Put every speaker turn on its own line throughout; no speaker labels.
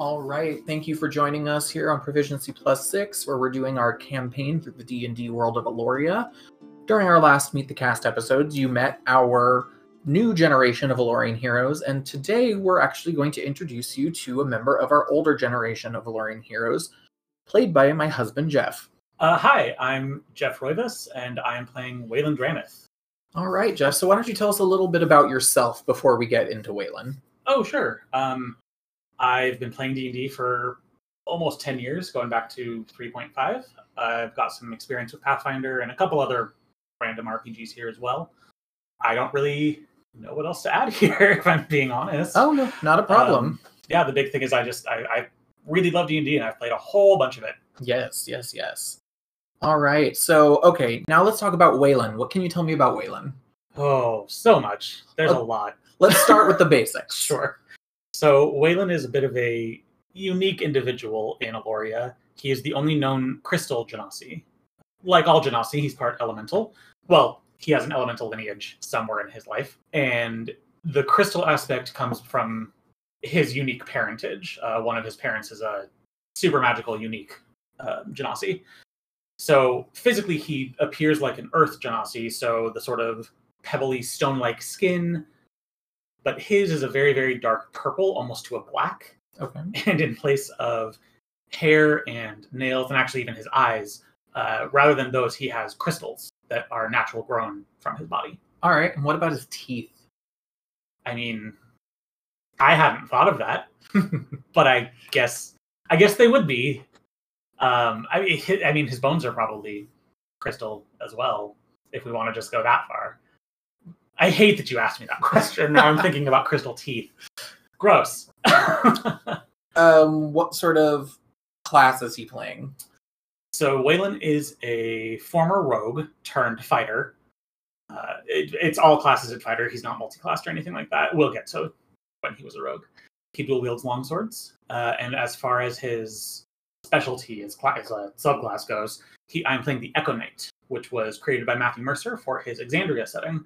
All right, thank you for joining us here on Proficiency Plus Six, where we're doing our campaign through the D and D world of Alloria. During our last Meet the Cast episodes, you met our new generation of Allorian heroes, and today we're actually going to introduce you to a member of our older generation of Allorian heroes, played by my husband Jeff.
Uh, hi, I'm Jeff Roivas, and I am playing Waylan Dranneth.
All right, Jeff. So why don't you tell us a little bit about yourself before we get into Waylan?
Oh, sure. Um, I've been playing D and D for almost ten years, going back to 3.5. I've got some experience with Pathfinder and a couple other random RPGs here as well. I don't really know what else to add here, if I'm being honest.
Oh no, not a problem.
Um, yeah, the big thing is I just I, I really love D and D, and I've played a whole bunch of it.
Yes, yes, yes. All right. So, okay, now let's talk about Waylan. What can you tell me about Waylan?
Oh, so much. There's a lot.
Let's start with the basics.
Sure. So Waylan is a bit of a unique individual in Alloria. He is the only known crystal genasi. Like all genasi, he's part elemental. Well, he has an elemental lineage somewhere in his life, and the crystal aspect comes from his unique parentage. Uh, one of his parents is a super magical, unique uh, genasi. So physically, he appears like an earth genasi. So the sort of pebbly stone-like skin, but his is a very very dark purple almost to a black
Okay.
and in place of hair and nails and actually even his eyes uh, rather than those he has crystals that are natural grown from his body
All right. And what about his teeth?
i mean i hadn't thought of that but i guess i guess they would be um i mean i mean his bones are probably crystal as well if we want to just go that far i hate that you asked me that question now i'm thinking about crystal teeth gross
Um, what sort of class is he playing?
So Waylan is a former rogue turned fighter. Uh, it, it's all classes in fighter. He's not multi-classed or anything like that. We'll get to when he was a rogue. He dual wields longswords, uh, and as far as his specialty as, cla- as a subclass goes, he I'm playing the Echo Knight, which was created by Matthew Mercer for his Exandria setting.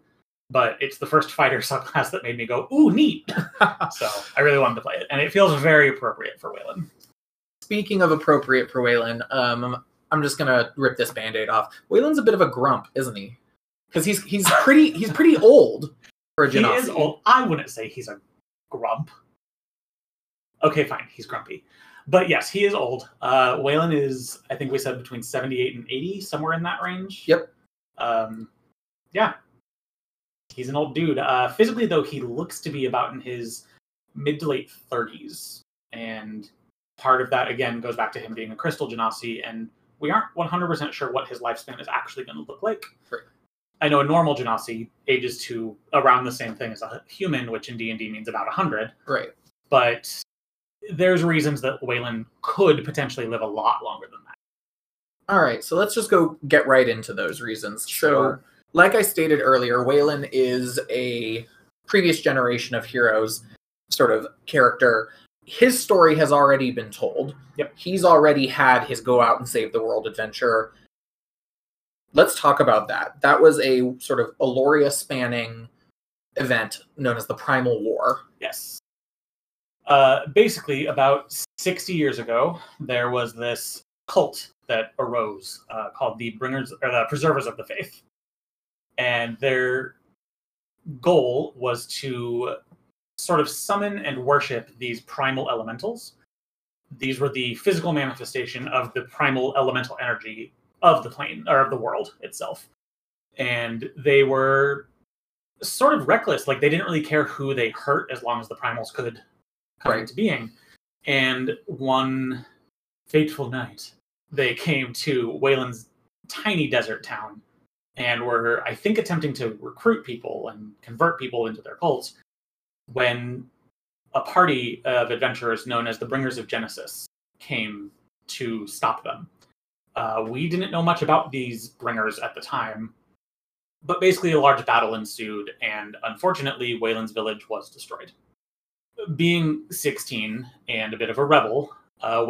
But it's the first fighter subclass that made me go, "Ooh, neat!" so I really wanted to play it, and it feels very appropriate for Waylan.
Speaking of appropriate for Waylan, um, I'm just gonna rip this band-aid off. Waylan's a bit of a grump, isn't he? Because he's he's pretty he's pretty old for a
He is old. I wouldn't say he's a grump. Okay, fine. He's grumpy. But yes, he is old. Uh, Waylan is, I think we said between 78 and 80, somewhere in that range.
Yep.
Um, yeah. He's an old dude. Uh, physically, though, he looks to be about in his mid to late 30s. And part of that, again, goes back to him being a crystal genasi. And we aren't 100% sure what his lifespan is actually going to look like.
Right.
I know a normal genasi ages to around the same thing as a human, which in D and D means about hundred.
Right.
But there's reasons that Waylan could potentially live a lot longer than that.
All right, so let's just go get right into those reasons.
Sure.
So, like I stated earlier, Waylan is a previous generation of heroes sort of character. His story has already been told.
Yep.
He's already had his go out and save the world adventure. Let's talk about that. That was a sort of Alloria spanning event known as the Primal War.
Yes. Uh, basically, about 60 years ago, there was this cult that arose uh, called the Bringers or the Preservers of the Faith, and their goal was to sort of summon and worship these primal elementals. These were the physical manifestation of the primal elemental energy of the plane or of the world itself, and they were sort of reckless. Like they didn't really care who they hurt as long as the primals could come
Right.
into being. And one fateful night, they came to Waylan's tiny desert town and were, I think, attempting to recruit people and convert people into their cults when a party of adventurers known as the Bringers of Genesis came to stop them. Uh, we didn't know much about these bringers at the time, but basically a large battle ensued, and unfortunately, Waylan's village was destroyed. Being 16 and a bit of a rebel, uh,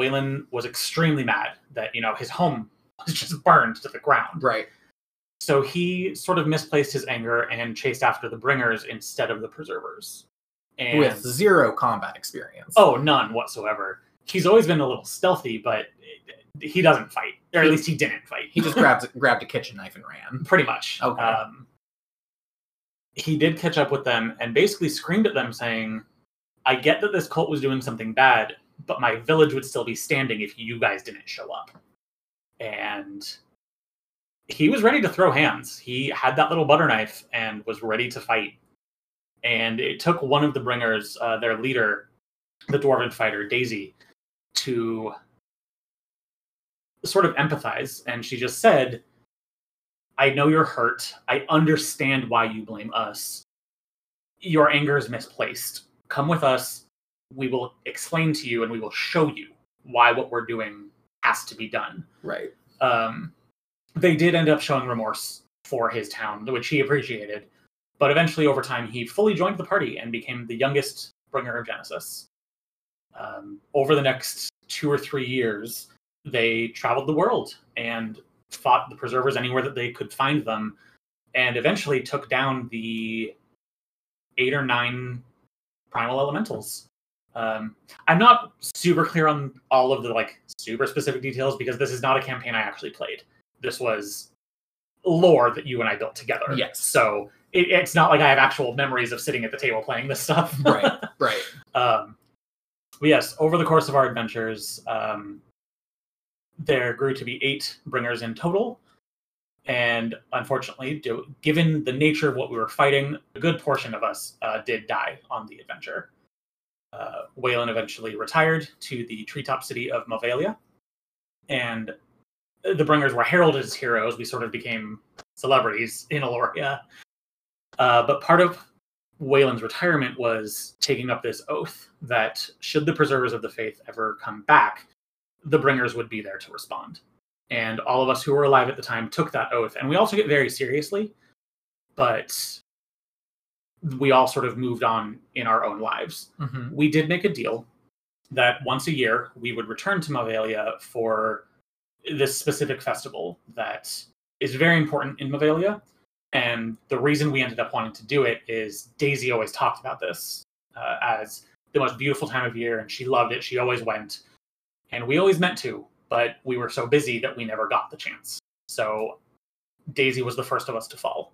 was extremely mad that you know his home was just burned to the ground.
Right.
So he sort of misplaced his anger and chased after the bringers instead of the preservers. And
With zero combat experience.
oh, none whatsoever. he's always been a little stealthy, but he doesn't fight, or at least he didn't fight.
He just grabbed grabbed a kitchen knife and ran.
pretty much.
Okay.
Um, he did catch up with them and basically screamed at them, saying, "I get that this cult was doing something bad, but my village would still be standing if you guys didn't show up." And he was ready to throw hands. He had that little butter knife and was ready to fight. And it took one of the bringers, uh, their leader, the dwarven fighter Daisy, to sort of empathize. And she just said, I know you're hurt. I understand why you blame us. Your anger is misplaced. Come with us. We will explain to you and we will show you why what we're doing has to be done.
Right.
Um, they did end up showing remorse for his town, which he appreciated. But eventually, over time, he fully joined the party and became the youngest bringer of Genesis. Um, over the next two or three years, they traveled the world and fought the preservers anywhere that they could find them, and eventually took down the eight or nine primal elementals. Um, I'm not super clear on all of the like super specific details because this is not a campaign I actually played. This was lore that you and I built together.
Yes.
So it, it's not like I have actual memories of sitting at the table playing this stuff.
Right. Right.
Um, but yes, over the course of our adventures, um, there grew to be eight bringers in total. And unfortunately, do, given the nature of what we were fighting, a good portion of us uh, did die on the adventure. Uh, Waylan eventually retired to the treetop city of Mavalia, and the bringers were heralded as heroes. We sort of became celebrities in Alloria. Uh, but part of Waylan's retirement was taking up this oath that should the preservers of the faith ever come back, the bringers would be there to respond. And all of us who were alive at the time took that oath, and we all took it very seriously, but we all sort of moved on in our own lives.
Mhm.
We did make a deal that once a year we would return to Mavalia for this specific festival that is very important in Mavalia. And the reason we ended up wanting to do it is Daisy always talked about this uh, as the most beautiful time of year, and she loved it. She always went, and we always meant to, but we were so busy that we never got the chance. So Daisy was the first of us to fall,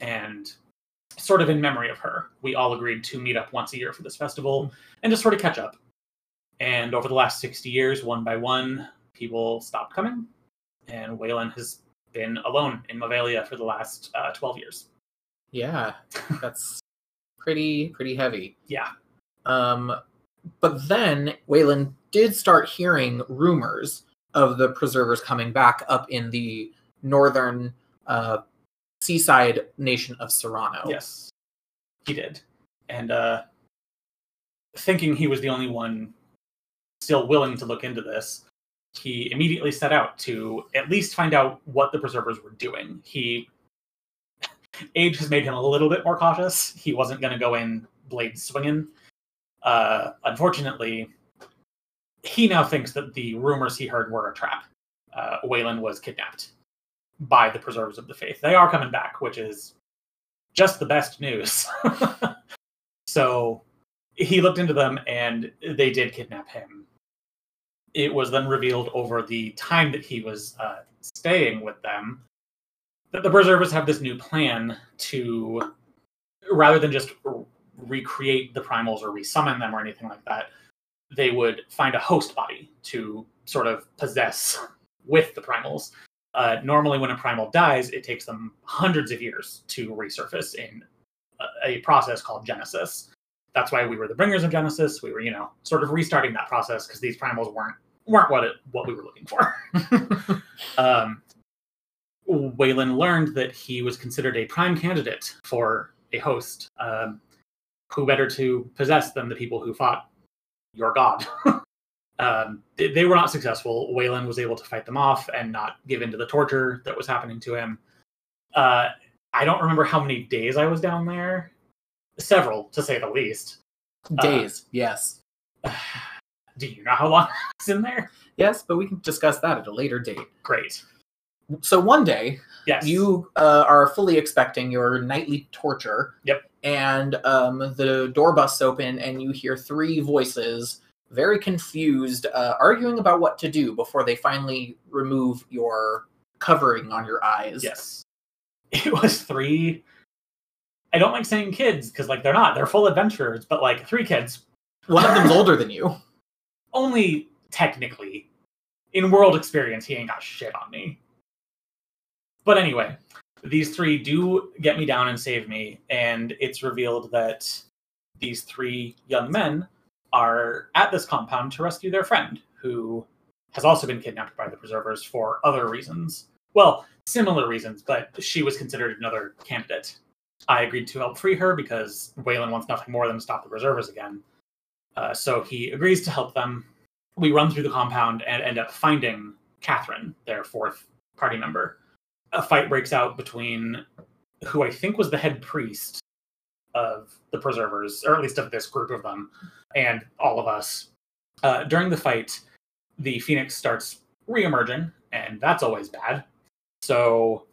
and sort of in memory of her, we all agreed to meet up once a year for this festival and just sort of catch up. And over the last 60 years, one by one, people stopped coming, and Waylan has been alone in Mavalia for the last uh, 12 years.
Yeah. That's pretty pretty heavy.
Yeah.
Um, but then Waylan did start hearing rumors of the preservers coming back up in the northern uh, seaside nation of Serrano.
Yes, he did. And uh, thinking he was the only one still willing to look into this, he immediately set out to at least find out what the preservers were doing. He age has made him a little bit more cautious. He wasn't going to go in blade swinging. Uh, unfortunately, he now thinks that the rumors he heard were a trap. Uh, Waylan was kidnapped by the preservers of the faith. They are coming back, which is just the best news. so he looked into them and they did kidnap him. It was then revealed over the time that he was uh, staying with them that the preservers have this new plan to, rather than just recreate the primals or resummon them or anything like that, they would find a host body to sort of possess with the primals. Uh, normally, when a primal dies, it takes them hundreds of years to resurface in a process called Genesis. That's why we were the bringers of Genesis. We were, you know, sort of restarting that process because these primals weren't weren't what it what we were looking for. um, Waylan learned that he was considered a prime candidate for a host. Um, who better to possess than the people who fought your god? um, they, they were not successful. Waylan was able to fight them off and not give in to the torture that was happening to him. Uh, I don't remember how many days I was down there. Several, to say the least.
Days, yes.
Do you know how long I was in there?
Yes, but we can discuss that at a later date.
Great.
So one day,
Yes.
you uh, are fully expecting your nightly torture.
Yep.
And um, the door busts open, and you hear three voices very confused, uh, arguing about what to do before they finally remove your covering on your eyes.
Yes. It was three. I don't like saying kids because, like, they're not. They're full adventurers, but like three kids.
One of them's older than you.
Only technically. In world experience, he ain't got shit on me. But anyway, these three do get me down and save me, and it's revealed that these three young men are at this compound to rescue their friend, who has also been kidnapped by the preservers for other reasons. Well, similar reasons, but she was considered another candidate. I agreed to help free her because Waylan wants nothing more than to stop the preservers again. Uh, so he agrees to help them. We run through the compound and end up finding Catherine, their fourth party member. A fight breaks out between who I think was the head priest of the preservers, or at least of this group of them, and all of us. Uh, during the fight, the phoenix starts reemerging, and that's always bad. So,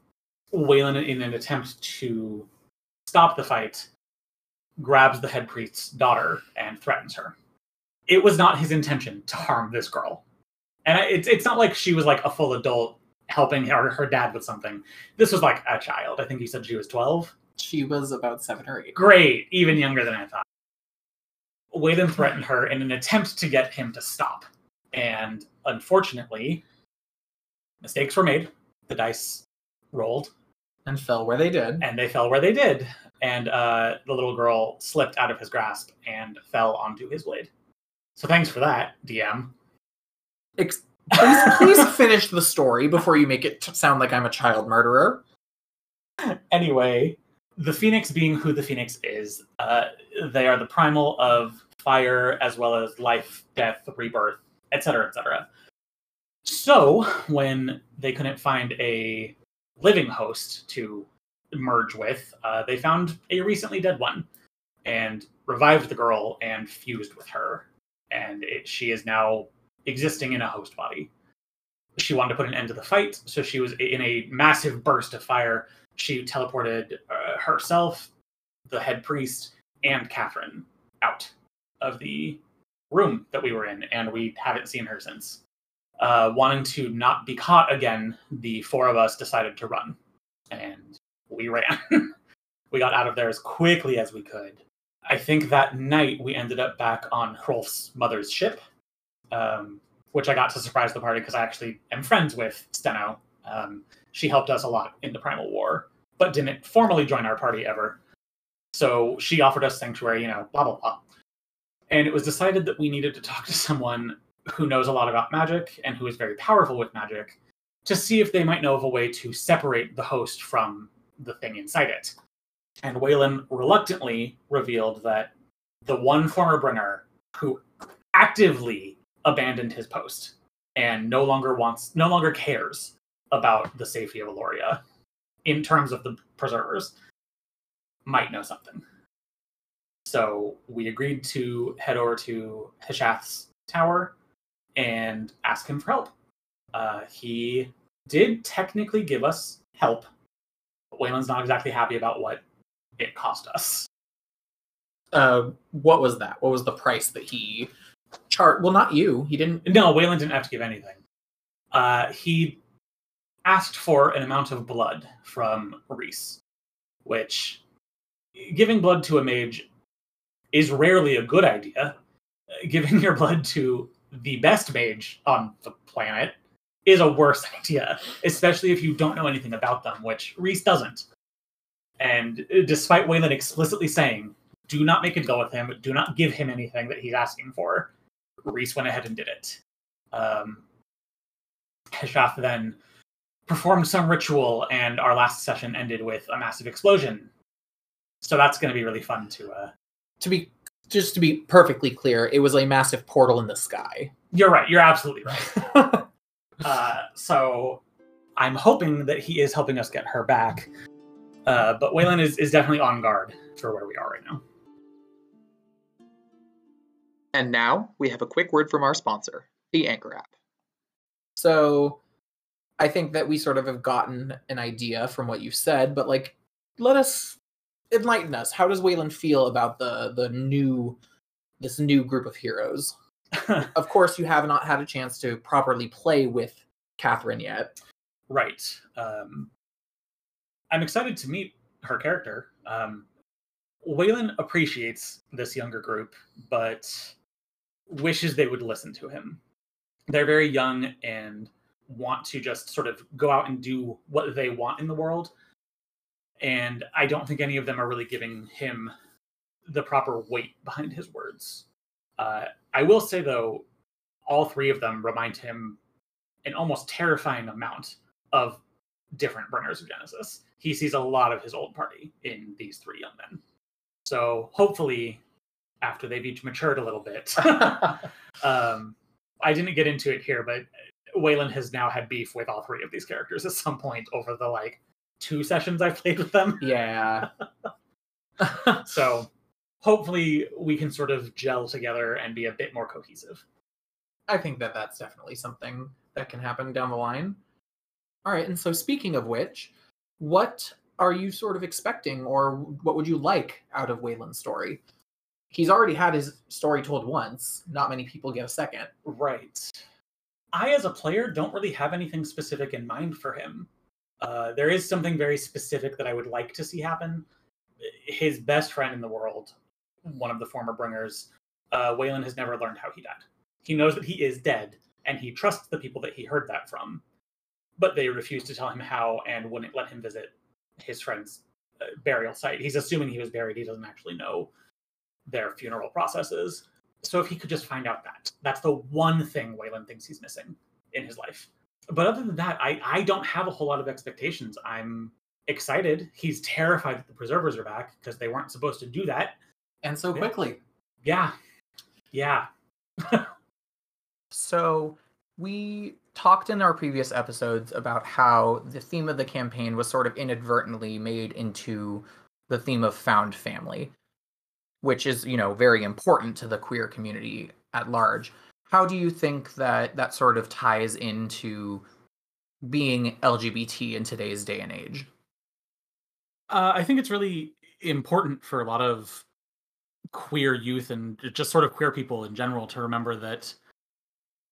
Waylan, in an attempt to stop the fight, grabs the head priest's daughter and threatens her. It was not his intention to harm this girl. And it's, it's not like she was like a full adult helping her, her dad with something. This was like a child. I think he said she was 12.
She was about seven or eight.
Great, even younger than I thought. Waylan threatened her in an attempt to get him to stop. And unfortunately, mistakes were made. The dice rolled
And fell where they did.
and they fell where they did. And uh, the little girl slipped out of his grasp and fell onto his blade. So thanks for that, DM.
Ex- please, please finish the story before you make it t- sound like I'm a child murderer.
anyway, the Phoenix being who the Phoenix is, uh, they are the primal of fire as well as life, death, rebirth, etc., etc. So when they couldn't find a living host to merge with, uh, they found a recently dead one and revived the girl and fused with her. And it, she is now existing in a host body. She wanted to put an end to the fight, so she was in a massive burst of fire she teleported uh, herself, the head priest, and Catherine out of the room that we were in, and we haven't seen her since. Uh, wanting to not be caught again, the four of us decided to run, and we ran. we got out of there as quickly as we could. I think that night we ended up back on Hrolf's mother's ship, um, which I got to surprise the party because I actually am friends with Steno. Um, she helped us a lot in the Primal War, but didn't formally join our party ever. So she offered us sanctuary, you know, blah, blah, blah. And it was decided that we needed to talk to someone who knows a lot about magic and who is very powerful with magic to see if they might know of a way to separate the host from the thing inside it. And Waylan reluctantly revealed that the one former bringer who actively abandoned his post and no longer wants, no longer cares about the safety of Alloria in terms of the preservers might know something. So we agreed to head over to Hishath's tower and ask him for help. Uh, he did technically give us help, but Waylan's not exactly happy about what it cost us.
Uh, what was that? What was the price that he chart? Well, not you. He didn't.
No, Waylan didn't have to give anything. Uh, he asked for an amount of blood from Reese, which giving blood to a mage is rarely a good idea. Uh, Giving your blood to the best mage on the planet is a worse idea, especially if you don't know anything about them, which Reese doesn't. And uh, despite Waylan explicitly saying, do not make a deal with him, do not give him anything that he's asking for, Reese went ahead and did it. Um, then performed some ritual, and our last session ended with a massive explosion. So that's going to be really fun to. Uh...
To be just to be perfectly clear, it was a massive portal in the sky.
You're right. You're absolutely right. uh, so I'm hoping that he is helping us get her back. Uh, but Waylan is, is definitely on guard for where we are right now.
And now we have a quick word from our sponsor, the Anchor app.
So I think that we sort of have gotten an idea from what you said, but like let us enlighten us. How does Waylan feel about the the new this new group of heroes? Of course, you have not had a chance to properly play with Catherine yet.
right. Um, I'm excited to meet her character. Um, Waylan appreciates this younger group, but wishes they would listen to him. They're very young and want to just sort of go out and do what they want in the world. And I don't think any of them are really giving him the proper weight behind his words. Uh, I will say, though, all three of them remind him an almost terrifying amount of different bringers of Genesis. He sees a lot of his old party in these three young men. So hopefully, after they've each matured a little bit, um, I didn't get into it here, but Waylan has now had beef with all three of these characters at some point over the like two sessions I've played with them.
yeah.
So hopefully we can sort of gel together and be a bit more cohesive.
I think that that's definitely something that can happen down the line. All right, and so speaking of which, what are you sort of expecting, or what would you like out of Waylan's story? He's already had his story told once. Not many people get a second.
Right. I, as a player, don't really have anything specific in mind for him. Uh, there is something very specific that I would like to see happen. His best friend in the world, one of the former bringers, uh, Waylan has never learned how he died. He knows that he is dead, and he trusts the people that he heard that from, but they refuse to tell him how and wouldn't let him visit his friend's uh, burial site. He's assuming he was buried. He doesn't actually know their funeral processes. So if he could just find out that, that's the one thing Waylan thinks he's missing in his life. But other than that, I, I don't have a whole lot of expectations. I'm excited. He's terrified that the preservers are back because they weren't supposed to do that.
And so
Yeah.
quickly.
Yeah. Yeah.
So we talked in our previous episodes about how the theme of the campaign was sort of inadvertently made into the theme of found family, which is, you know, very important to the queer community at large. How do you think that that sort of ties into being LGBT in today's day and age?
Uh, I think it's really important for a lot of queer youth and just sort of queer people in general to remember that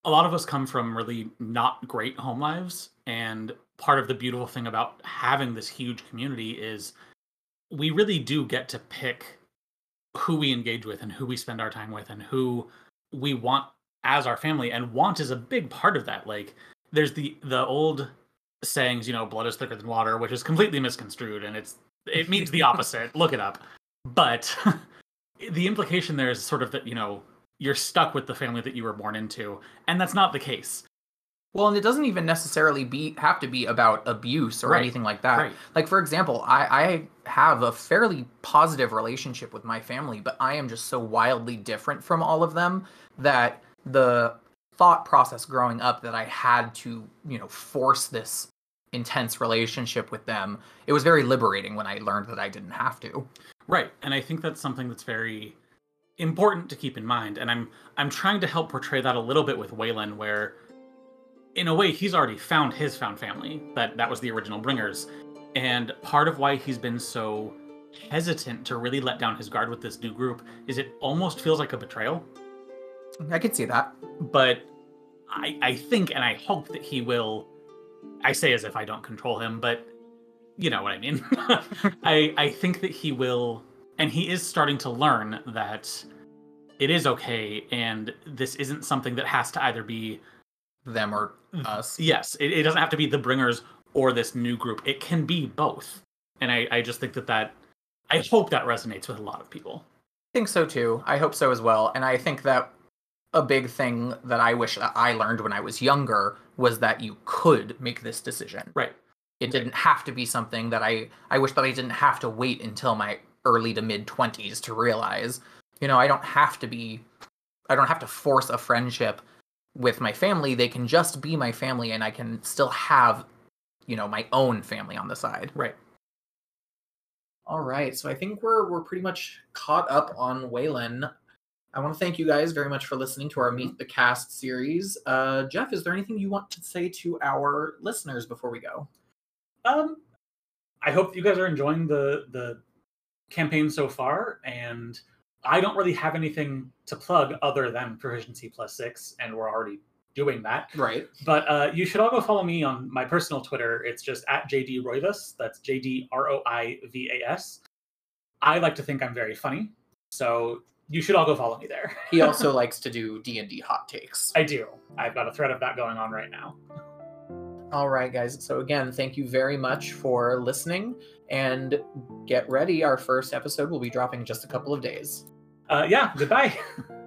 a lot of us come from really not great home lives. And part of the beautiful thing about having this huge community is we really do get to pick who we engage with and who we spend our time with and who we want as our family. And want is a big part of that. Like, there's the the old sayings, you know, blood is thicker than water, which is completely misconstrued and it's it means the opposite. Look it up. But the implication there is sort of that, you know, you're stuck with the family that you were born into, and that's not the case.
Well, and it doesn't even necessarily be have to be about abuse or
Right,
anything like that.
right.
Like for example, I, I have a fairly positive relationship with my family, but I am just so wildly different from all of them that the thought process growing up that I had to, you know, force this intense relationship with them, it was very liberating when I learned that I didn't have to.
Right. And I think that's something that's very important to keep in mind. And I'm I'm trying to help portray that a little bit with Waylan, where in a way he's already found his found family. That that was the original bringers. And part of why he's been so hesitant to really let down his guard with this new group is it almost feels like a betrayal.
I could see that.
but I, I think and I hope that he will. I say as if I don't control him, but you know what I mean. I I think that he will, and he is starting to learn that it is okay, and this isn't something that has to either be
Them or us.
yes, it, it doesn't have to be the bringers or this new group. It can be both, and I I just think that that I hope that resonates with a lot of people.
I think so too. I hope so as well. And I think that a big thing that I wish that I learned when I was younger was that you could make this decision.
Right.
It didn't have to be something that I I wish that I didn't have to wait until my early to mid 20s to realize, you know, I don't have to be I don't have to force a friendship with my family. They can just be my family and I can still have, you know, my own family on the side.
Right.
All right, so I think we're we're pretty much caught up on Waylan. I want to thank you guys very much for listening to our Meet the Cast series. Uh, Jeff, is there anything you want to say to our listeners before we go?
Um, I hope you guys are enjoying the the campaign so far, and I don't really have anything to plug other than Proficiency Plus Six, and we're already doing that.
Right.
But uh, you should all go follow me on my personal Twitter. It's just at JD Roivas. That's J D R O I V A S. I like to think I'm very funny, so you should all go follow me there.
He also likes to do D and D hot takes.
I do. I've got a thread of that going on right now.
All right, guys. So again, thank you very much for listening, and get ready. Our first episode will be dropping in just a couple of days.
Uh, yeah. Goodbye.